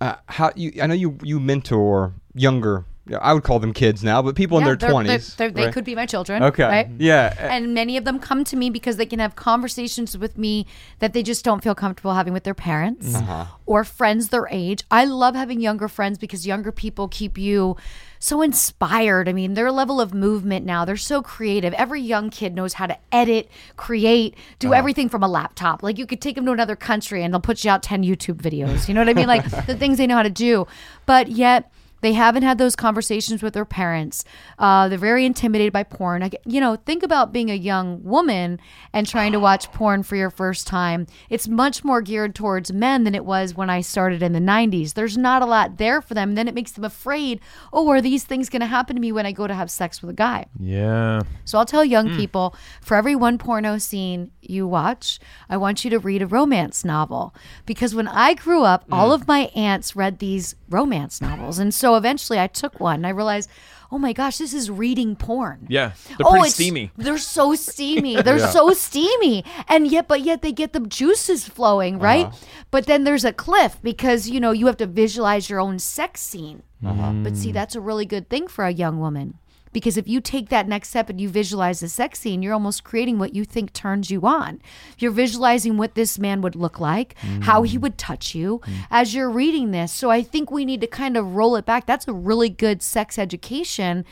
uh, how you? I know you you mentor younger. I would call them kids now, but people in their they're- they're- twenties. they're- they could be my children. Okay. Right? Yeah. And many of them come to me because they can have conversations with me that they just don't feel comfortable having with their parents Uh-huh. or friends their age. I love having younger friends because younger people keep you so inspired. I mean, their level of movement now, they're so creative. Every young kid knows how to edit, create, do Uh-huh. everything from a laptop. Like you could take them to another country and they'll put you out 10 YouTube videos. You know what I mean? Like the things they know how to do. But yet, they haven't had those conversations with their parents. Uh, they're very intimidated by porn. I, you know, think about being a young woman and trying to watch porn for your first time. It's much more geared towards men than it was when I started in the 90s. There's not a lot there for them. And Then it makes them afraid. Oh, are these things going to happen to me when I go to have sex with a guy? Yeah. So I'll tell young people for every one porno scene you watch, I want you to read a romance novel. Because when I grew up, all of my aunts read these romance novels. And so eventually I took one and I realized, oh my gosh, this is reading porn. Yeah. They're Oh, pretty it's- steamy. They're so steamy. They're so steamy. And yet, but yet they get the juices flowing, right? Uh-huh. But then there's a cliff because, you know, you have to visualize your own sex scene. But Mm. see, that's a really good thing for a young woman Because if you take that next step and you visualize the sex scene, you're almost creating what you think turns you on. You're visualizing what this man would look like, how he mm. would touch you mm. as you're reading this. So I think we need to kind of roll it back. That's a really good sex education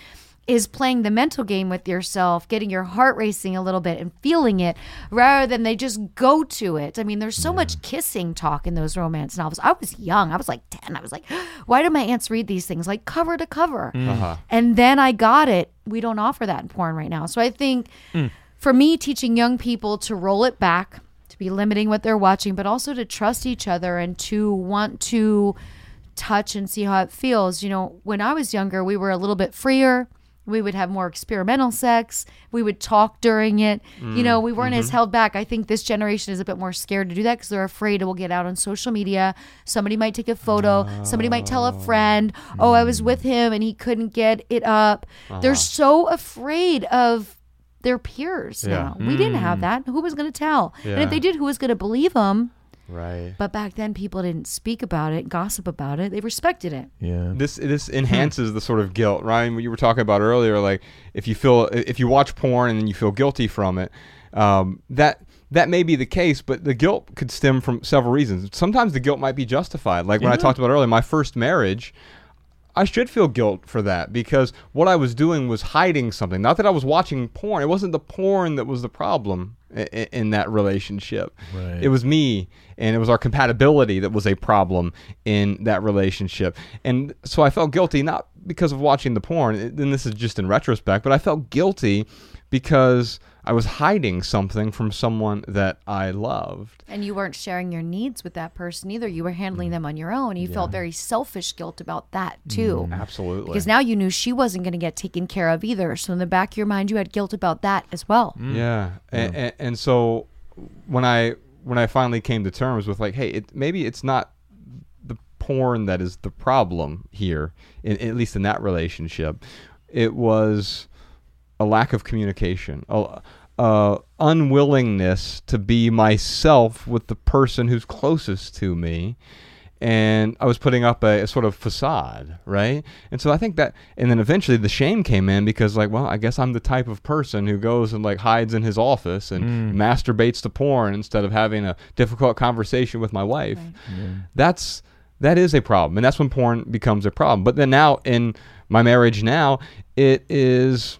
is playing the mental game with yourself, getting your heart racing a little bit and feeling it rather than they just go to it. I mean, there's so much kissing talk in those romance novels. I was young. I was like 10. I was like, why do my aunts read these things like cover to cover? Mm. Uh-huh. And then I got it. We don't offer that in porn right now. So I think mm. for me, teaching young people to roll it back, to be limiting what they're watching, but also to trust each other and to want to touch and see how it feels. You know, when I was younger, we were a little bit freer. We would have more experimental sex. We would talk during it. You know, we mm, weren't as mm-hmm. held back. I think this generation is a bit more scared to do that because they're afraid it will get out on social media. Somebody might take a photo. Somebody might tell a oh. friend, oh, I was with mm. him and he couldn't get it up. They're uh-huh. so afraid of their peers Yeah. now. We didn't have mm. that. Who was going to tell? And if they did, who was going to believe them? Right. But back then, people didn't speak about it, gossip about it. They respected it. Yeah. this this enhances the sort of guilt, Ryan. What you were talking about earlier, like if you feel if you watch porn and then you feel guilty from it, um, that that may be the case, but the guilt could stem from several reasons. Sometimes the guilt might be justified. Like when I talked about earlier, my first marriage. I should feel guilt for that because what I was doing was hiding something. Not that I was watching porn. It wasn't the porn that was the problem in, in that relationship. Right. It was me and it was our compatibility that was a problem in that relationship. And so I felt guilty not because of watching the porn, and this is just in retrospect, but I felt guilty because I was hiding something from someone that I loved. And you weren't sharing your needs with that person either. You were handling mm. them on your own. You felt very selfish guilt about that too. Mm, absolutely. Because now you knew she wasn't going to get taken care of either. So in the back of your mind, you had guilt about that as well. Mm. Yeah, and, and, and so when I when I finally came to terms with like, hey, it, maybe it's not the porn that is the problem here, in, at least in that relationship. It was a lack of communication, a, a unwillingness to be myself with the person who's closest to me. And I was putting up a, a sort of facade, right? And so I think that, and then eventually the shame came in because, like, well, I guess I'm the type of person who goes and like hides in his office and mm. masturbates to porn instead of having a difficult conversation with my wife. That's that is a problem, and that's when porn becomes a problem. But then now in my marriage now, it is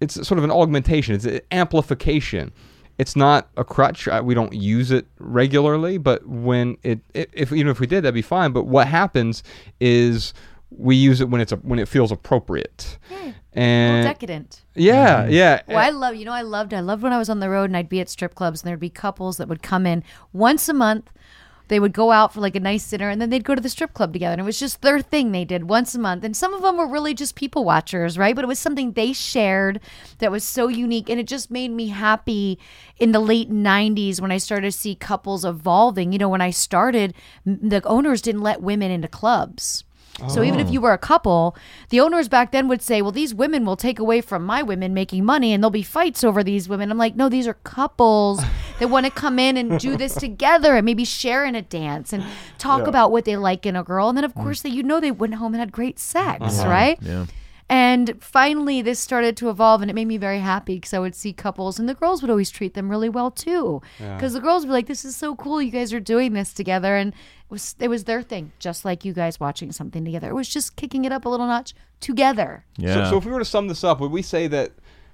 it's sort of an augmentation. It's an amplification. It's not a crutch. I- We don't use it regularly, but when it, i if even if we did, that'd be fine. But what happens is we use it when it's a, when it feels appropriate. Hmm. A little And decadent. yeah, mm-hmm. yeah. Well, I love, you know, I loved, I loved when I was on the road and I'd be at strip clubs and there'd be couples that would come in once a month. They would go out for like a nice dinner and then they'd go to the strip club together. And it was just their thing they did once a month. And some of them were really just people watchers, right? But it was something they shared that was so unique. And it just made me happy in the late 90s when I started to see couples evolving. You know, when I started, the owners didn't let women into clubs. So even if oh. you were a couple, the owners back then would say, "Well, these women will take away from my women making money, and there'll be fights over these women." I'm like, "No, these are couples that want to come in and do this together, and maybe share in a dance and talk about what they like in a girl, and then of mm. course they, you know, they went home and had great sex, uh-huh. right?" Yeah. And finally, this started to evolve, and it made me very happy because I would see couples, and the girls would always treat them really well too. Because the girls would be like, "This is so cool, you guys are doing this together," and it was it was their thing, just like you guys watching something together. It was just kicking it up a little notch together. Yeah. So, so if we were to sum this up, would we say that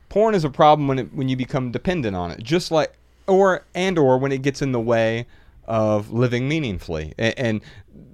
porn is a problem when it, when you become dependent on it, just like or and or when it gets in the way of living meaningfully, and, and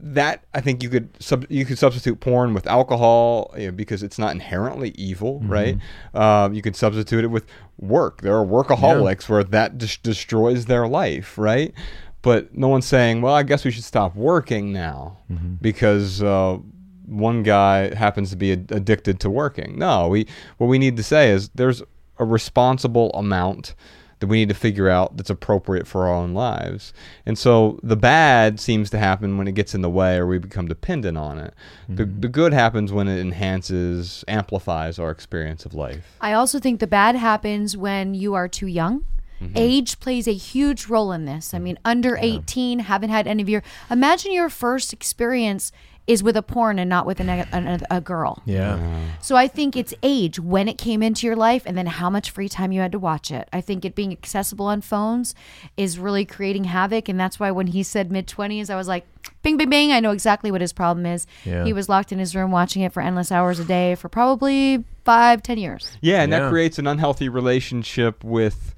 that I think you could sub, you could substitute porn with alcohol you know, because it's not inherently evil, right? Um, you could substitute it with work. There are workaholics where that des- destroys their life, right? But no one's saying, well, I guess we should stop working now because. Uh, one guy happens to be ad- addicted to working. No, we what we need to say is there's a responsible amount that we need to figure out that's appropriate for our own lives. And so the bad seems to happen when it gets in the way or we become dependent on it. The mm-hmm. the good happens when it enhances, amplifies our experience of life. I also think the bad happens when you are too young. Mm-hmm. Age plays a huge role in this. I mm-hmm. mean, under 18, haven't had any of your. Imagine your first experience is with a porn and not with an, an, a girl. Yeah. So I think it's age when it came into your life and then how much free time you had to watch it. I think it being accessible on phones is really creating havoc. And that's why when he said mid 20s, I was like, bing, bing, bing. I know exactly what his problem is. Yeah. He was locked in his room watching it for endless hours a day for probably five, ten years. Yeah, and Yeah. that creates an unhealthy relationship with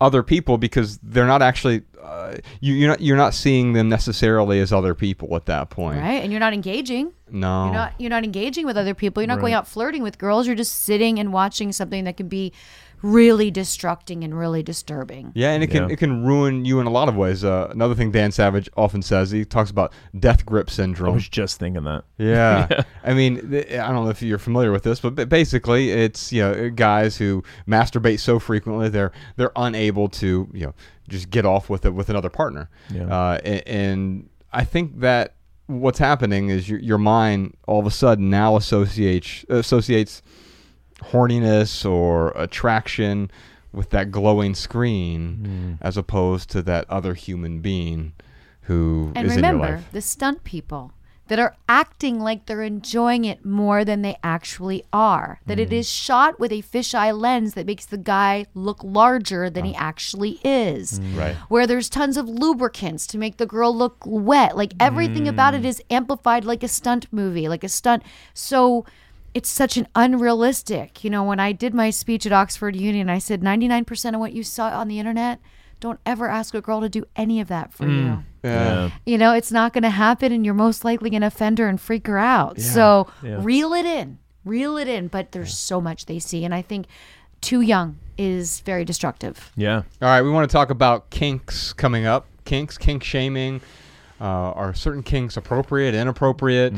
other people because they're not actually uh, you, you're not you're not seeing them necessarily as other people at that point. Right. And you're not engaging. No. You're not you're not engaging with other people. You're not going out flirting with girls. You're just sitting and watching something that can be really destructing and really disturbing. Yeah, and it can Yeah. it can ruin you in a lot of ways. Uh, another thing Dan Savage often says, he talks about death grip syndrome. I was just thinking that. Yeah. I mean, th- I don't know if you're familiar with this, but ba- basically, it's you know guys who masturbate so frequently they're they're unable to you know just get off with it with another partner. Yeah. Uh, a- and I think that what's happening is your your mind all of a sudden now associates associates horniness or attraction with that glowing screen as opposed to that other human being who And is in your remember, life. the stunt people that are acting like they're enjoying it more than they actually are. That Mm. it is shot with a fisheye lens that makes the guy look larger than he actually is. Mm. Right. Where there's tons of lubricants to make the girl look wet. Like everything about Mm. it is amplified like a stunt movie, like a stunt. So it's such an unrealistic. You know, when I did my speech at Oxford Union, I said 99% of what you saw on the internet, don't ever ask a girl to do any of that for you yeah. you know it's not going to happen and you're most likely going to offend her and freak her out so Yeah. reel it in reel it in but there's so much they see and i think too young is very destructive Yeah. All right, we want to talk about kinks coming up. Kinks, kink shaming. Uh, are certain kinks appropriate, inappropriate?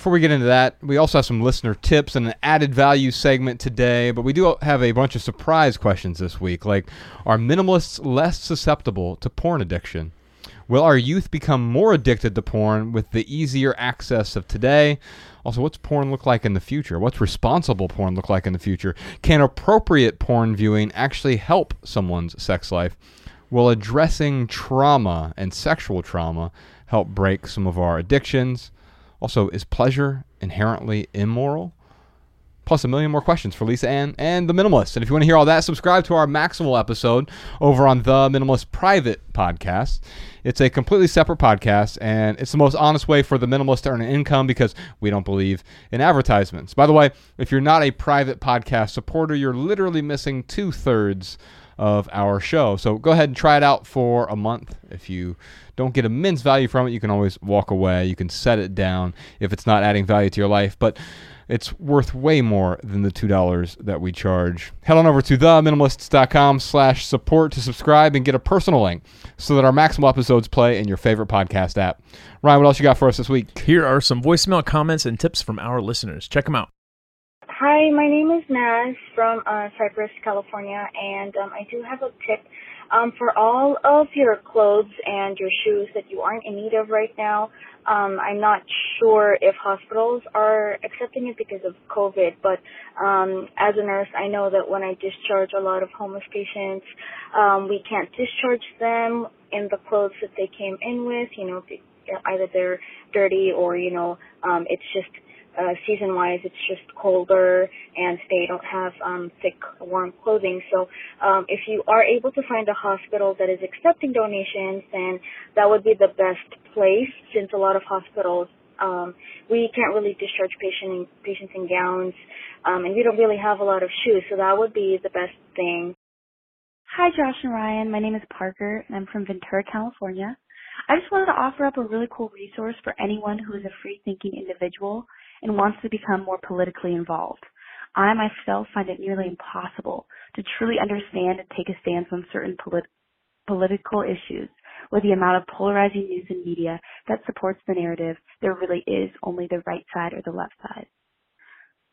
Before we get into that, we also have some listener tips and an added value segment today, but we do have a bunch of surprise questions this week, like Are minimalists less susceptible to porn addiction? Will our youth become more addicted to porn with the easier access of today? Also, what's porn look like in the future? What's responsible porn look like in the future? Can appropriate porn viewing actually help someone's sex life? Will addressing trauma and sexual trauma help break some of our addictions? Also, is pleasure inherently immoral? plus a million more questions for Lisa Ann and The Minimalist. And if you want to hear all that, subscribe to our Maximal episode over on The Minimalist Private Podcast. It's a completely separate podcast, and it's the most honest way for The Minimalist to earn an income because we don't believe in advertisements. By the way, if you're not a private podcast supporter, you're literally missing two thirds of our show. So go ahead and try it out for a month. If you don't get immense value from it, you can always walk away. You can set it down if it's not adding value to your life. But it's worth way more than the $2 that we charge. Head on over to theminimalists.com slash support to subscribe and get a personal link so that our maximal episodes play in your favorite podcast app. Ryan, what else you got for us this week? Here are some voicemail comments and tips from our listeners. Check them out. Hi, my name is Naz from uh, Cypress, California, and um, I do have a tip um, for all of your clothes and your shoes that you aren't in need of right now. Um, I'm not sure if hospitals are accepting it because of COVID, but um, as a nurse, I know that when I discharge a lot of homeless patients, um, we can't discharge them in the clothes that they came in with. You know, either they're dirty or you know, um, it's just uh, season wise it's just colder and they don't have um, thick warm clothing so um, if you are able to find a hospital that is accepting donations then that would be the best place since a lot of hospitals um, we can't really discharge patient, patients in gowns um, and we don't really have a lot of shoes so that would be the best thing Hi, Josh and Ryan. My name is Parker, and I'm from Ventura, California. I just wanted to offer up a really cool resource for anyone who is a free thinking individual and wants to become more politically involved. I myself find it nearly impossible to truly understand and take a stance on certain polit- political issues with the amount of polarizing news and media that supports the narrative there really is only the right side or the left side.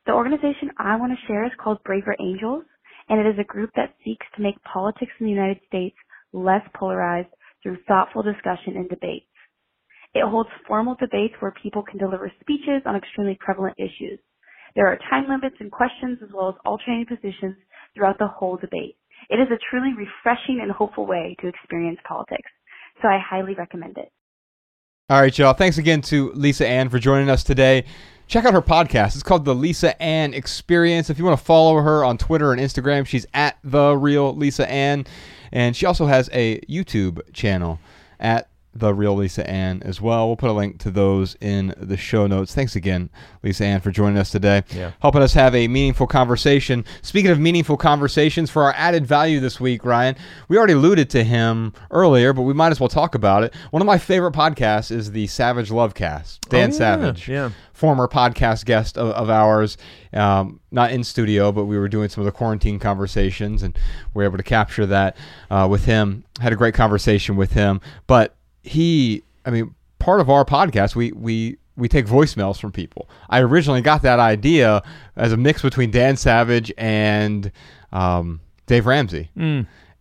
The organization I want to share is called Braver Angels, and it is a group that seeks to make politics in the United States less polarized through thoughtful discussion and debates. It holds formal debates where people can deliver speeches on extremely prevalent issues. There are time limits and questions as well as alternating positions throughout the whole debate. It is a truly refreshing and hopeful way to experience politics, so I highly recommend it. All right, y'all. Thanks again to Lisa Ann for joining us today. Check out her podcast. It's called The Lisa Ann Experience. If you want to follow her on Twitter and Instagram, she's at The Real Lisa Ann. And she also has a YouTube channel at the real Lisa Ann as well. We'll put a link to those in the show notes. Thanks again, Lisa Ann, for joining us today. Yeah. Helping us have a meaningful conversation. Speaking of meaningful conversations, for our added value this week, Ryan, we already alluded to him earlier, but we might as well talk about it. One of my favorite podcasts is the Savage Love Cast. Dan Oh, yeah, Savage yeah. former podcast guest of, of ours, um, not in studio, but we were doing some of the quarantine conversations, and we were able to capture that uh, with him. Had a great conversation with him, but he, I mean, part of our podcast, we we we take voicemails from people. I originally got that idea as a mix between Dan Savage and um, Dave Ramsey.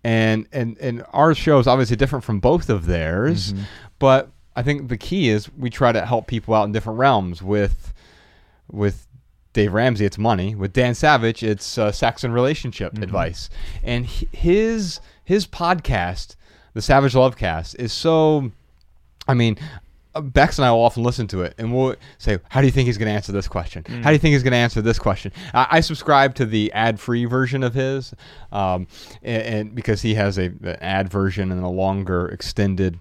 And and and our show is obviously different from both of theirs but i think the key is we try to help people out in different realms. With with dave ramsey it's money. With dan savage it's uh, sex and relationship advice. And his his podcast the savage love cast is so I mean, uh, Bex and I will often listen to it, and we'll say, "How do you think he's going to answer this question? How do you think he's going to answer this question?" I, I subscribe to the ad-free version of his, um, and, and because he has a an ad version and a longer, extended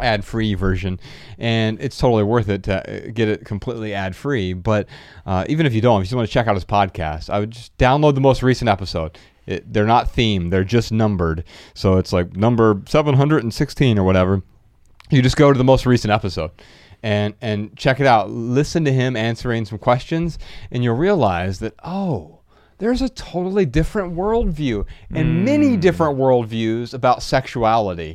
ad-free version, and it's totally worth it to uh, get it completely ad-free. But uh, even if you don't, if you just want to check out his podcast, I would just download the most recent episode. It, they're not themed; they're just numbered. So it's like number 716 or whatever. You just go to the most recent episode and and check it out. Listen to him answering some questions and you'll realize that oh there's a totally different worldview and many different worldviews about sexuality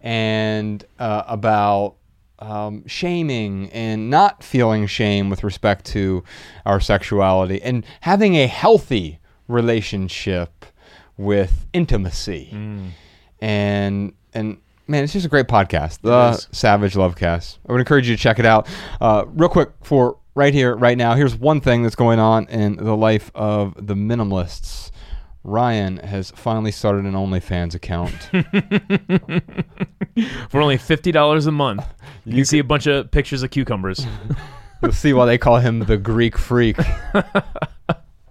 and uh, about um, shaming and not feeling shame with respect to our sexuality and having a healthy relationship with intimacy and and man, it's just a great podcast. The. Savage Lovecast. I would encourage you to check it out. Uh, real quick for right here, right now. Here's one thing that's going on in the life of the minimalists. Ryan has finally started an OnlyFans account. For only fifty dollars a month, you, can see a bunch of pictures of cucumbers. You'll see why they call him the Greek freak.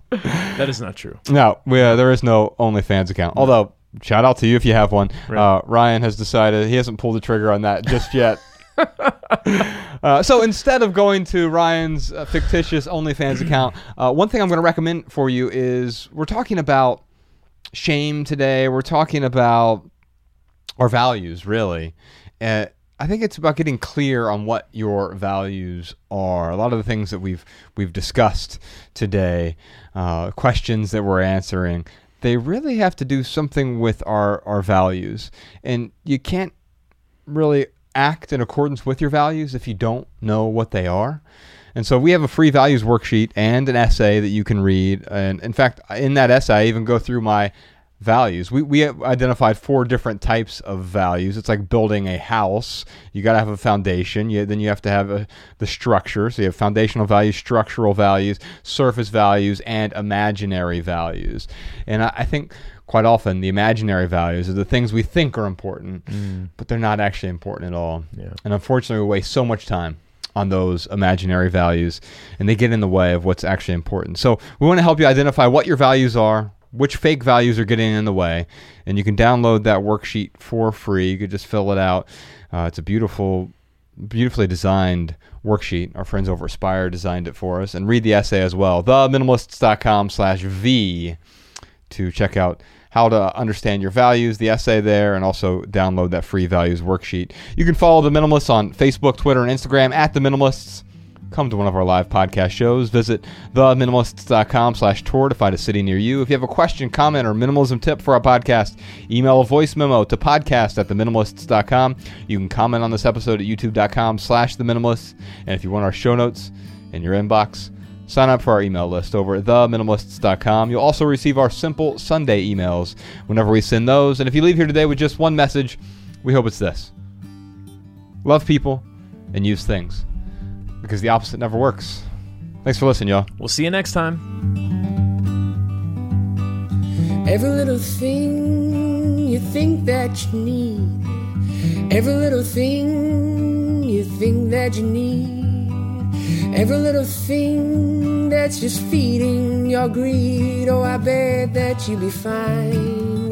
that is not true. No, we, uh, there is no OnlyFans account. Although, shout out to you if you have one. Right. Uh, Ryan has decided he hasn't pulled the trigger on that just yet. uh, so instead of going to Ryan's uh, fictitious OnlyFans account, uh, one thing I'm going to recommend for you is we're talking about shame today. We're talking about our values, really. Uh, I think it's about getting clear on what your values are. A lot of the things that we've we've discussed today, uh, questions that we're answering, they really have to do something with our our values, and you can't really act in accordance with your values if you don't know what they are. And so we have a free values worksheet and an essay that you can read. And in fact, in that essay, I even go through my values. We, we identified four different types of values. It's like building a house. You got to have a foundation. You, then you have to have a, the structure. So you have foundational values, structural values, surface values, and imaginary values. And I, I think quite often the imaginary values are the things we think are important, mm. but they're not actually important at all. Yeah. And unfortunately, we waste so much time on those imaginary values and they get in the way of what's actually important. So we want to help you identify what your values are, which fake values are getting in the way, and you can download that worksheet for free. You could just fill it out. Uh, it's a beautiful, beautifully designed worksheet. Our friends over at Spire designed it for us, and read the essay as well. Theminimalists.com slash V to check out how to understand your values, the essay there, and also download that free values worksheet. You can follow The Minimalists on Facebook, Twitter, and Instagram at The Minimalists. Come to one of our live podcast shows. Visit theminimalists.com slash tour to find a city near you. If you have a question, comment, or minimalism tip for our podcast, email a voice memo to podcast at theminimalists.com. You can comment on this episode at youtube.com slash theminimalists. And if you want our show notes in your inbox, sign up for our email list over at theminimalists.com. You'll also receive our simple Sunday emails whenever we send those. And if you leave here today with just one message, we hope it's this love people and use things because the opposite never works. Thanks for listening, y'all. We'll see you next time. Every little thing you think that you need. Every little thing you you think that you need. Every little thing that's just feeding your greed. Oh, I bet that you'll be fine